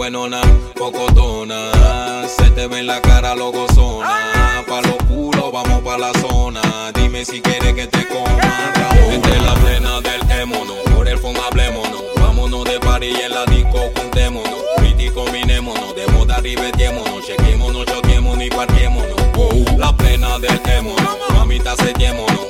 buenona, pocotona. Se te ve en la cara lo gozona. Pa' lo culo, vamos pa' la zona. Dime si quieres que te coma. Esta es la plena del émono. Por el fondo hablémonos. Vámonos de party en la disco juntémonos. Pretty combinémonos. De moda ribetémonos. Chequémonos, choquémonos y parquémonos. La plena del émono. Mamita, setémonos.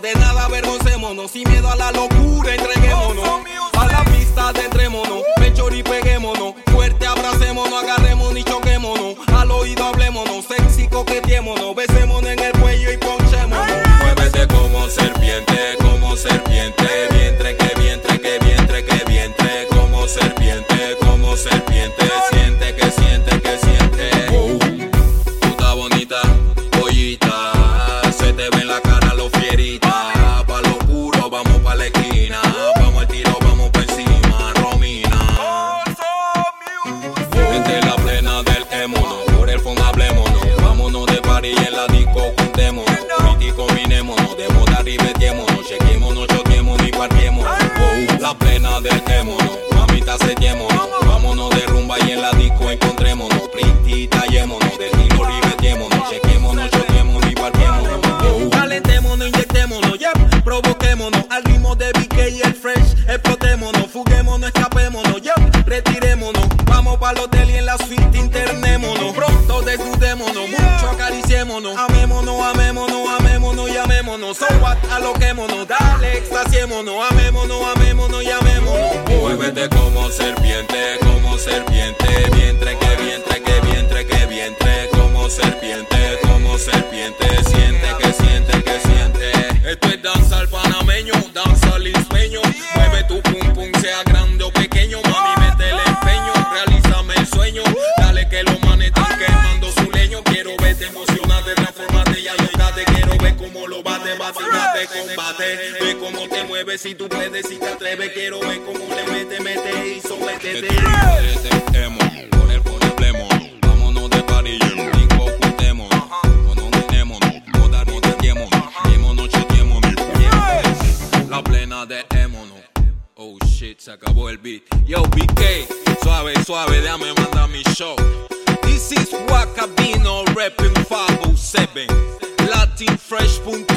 De nada avergoncémonos. Sin miedo a la locura, entreguémonos. A la pista adentrémonos, pecho y peguémonos. Fuerte abracémonos, agarrémonos y choquémonos. Al oído hablémonos, sexy coqueteémonos. Besémonos en el cuello y ponchémonos. Muévete como serpiente, como serpiente. Vientre que vientre, que vientre, que vientre. Como serpiente, como serpiente. Disco juntémonos. Pretty combinémonos. De moda ribetémonos. Chequémonos, choquémonos y parquémonos. La plena del émono. Mamita, setémonos. Vámonos de rumba y en la disco encontrémonos. Pretty, tallémonos. De estilo ribetémonos. Chequémonos, choquémonos y parquémonos. Calentémonos, inyectémonos, yeah. Provoquémonos al ritmo de BK y el fresh. Explotémonos, fuguémonos, escapémonos, yeah. Retirémonos, vamos para el hotel y en la suite internémonos. Pronto desnudémonos, mucho acariciémonos. Dale, extasiémonos. Amémonos, amémonos y amémonos. Muévete como serpiente, como serpiente. Vientre ver cómo lo bate, bate, bate, combate. Ve cómo te mueves si tú puedes, si te atreves. Quiero ver cómo le mete, mete y sométete. Con el problema, vámonos de choquémonos, La plena de émono. Oh shit, se acabó el beat. Yo, BK, suave, suave, déjame mandar mi show. This is Wakabino repping 507. Fresh Fresh.com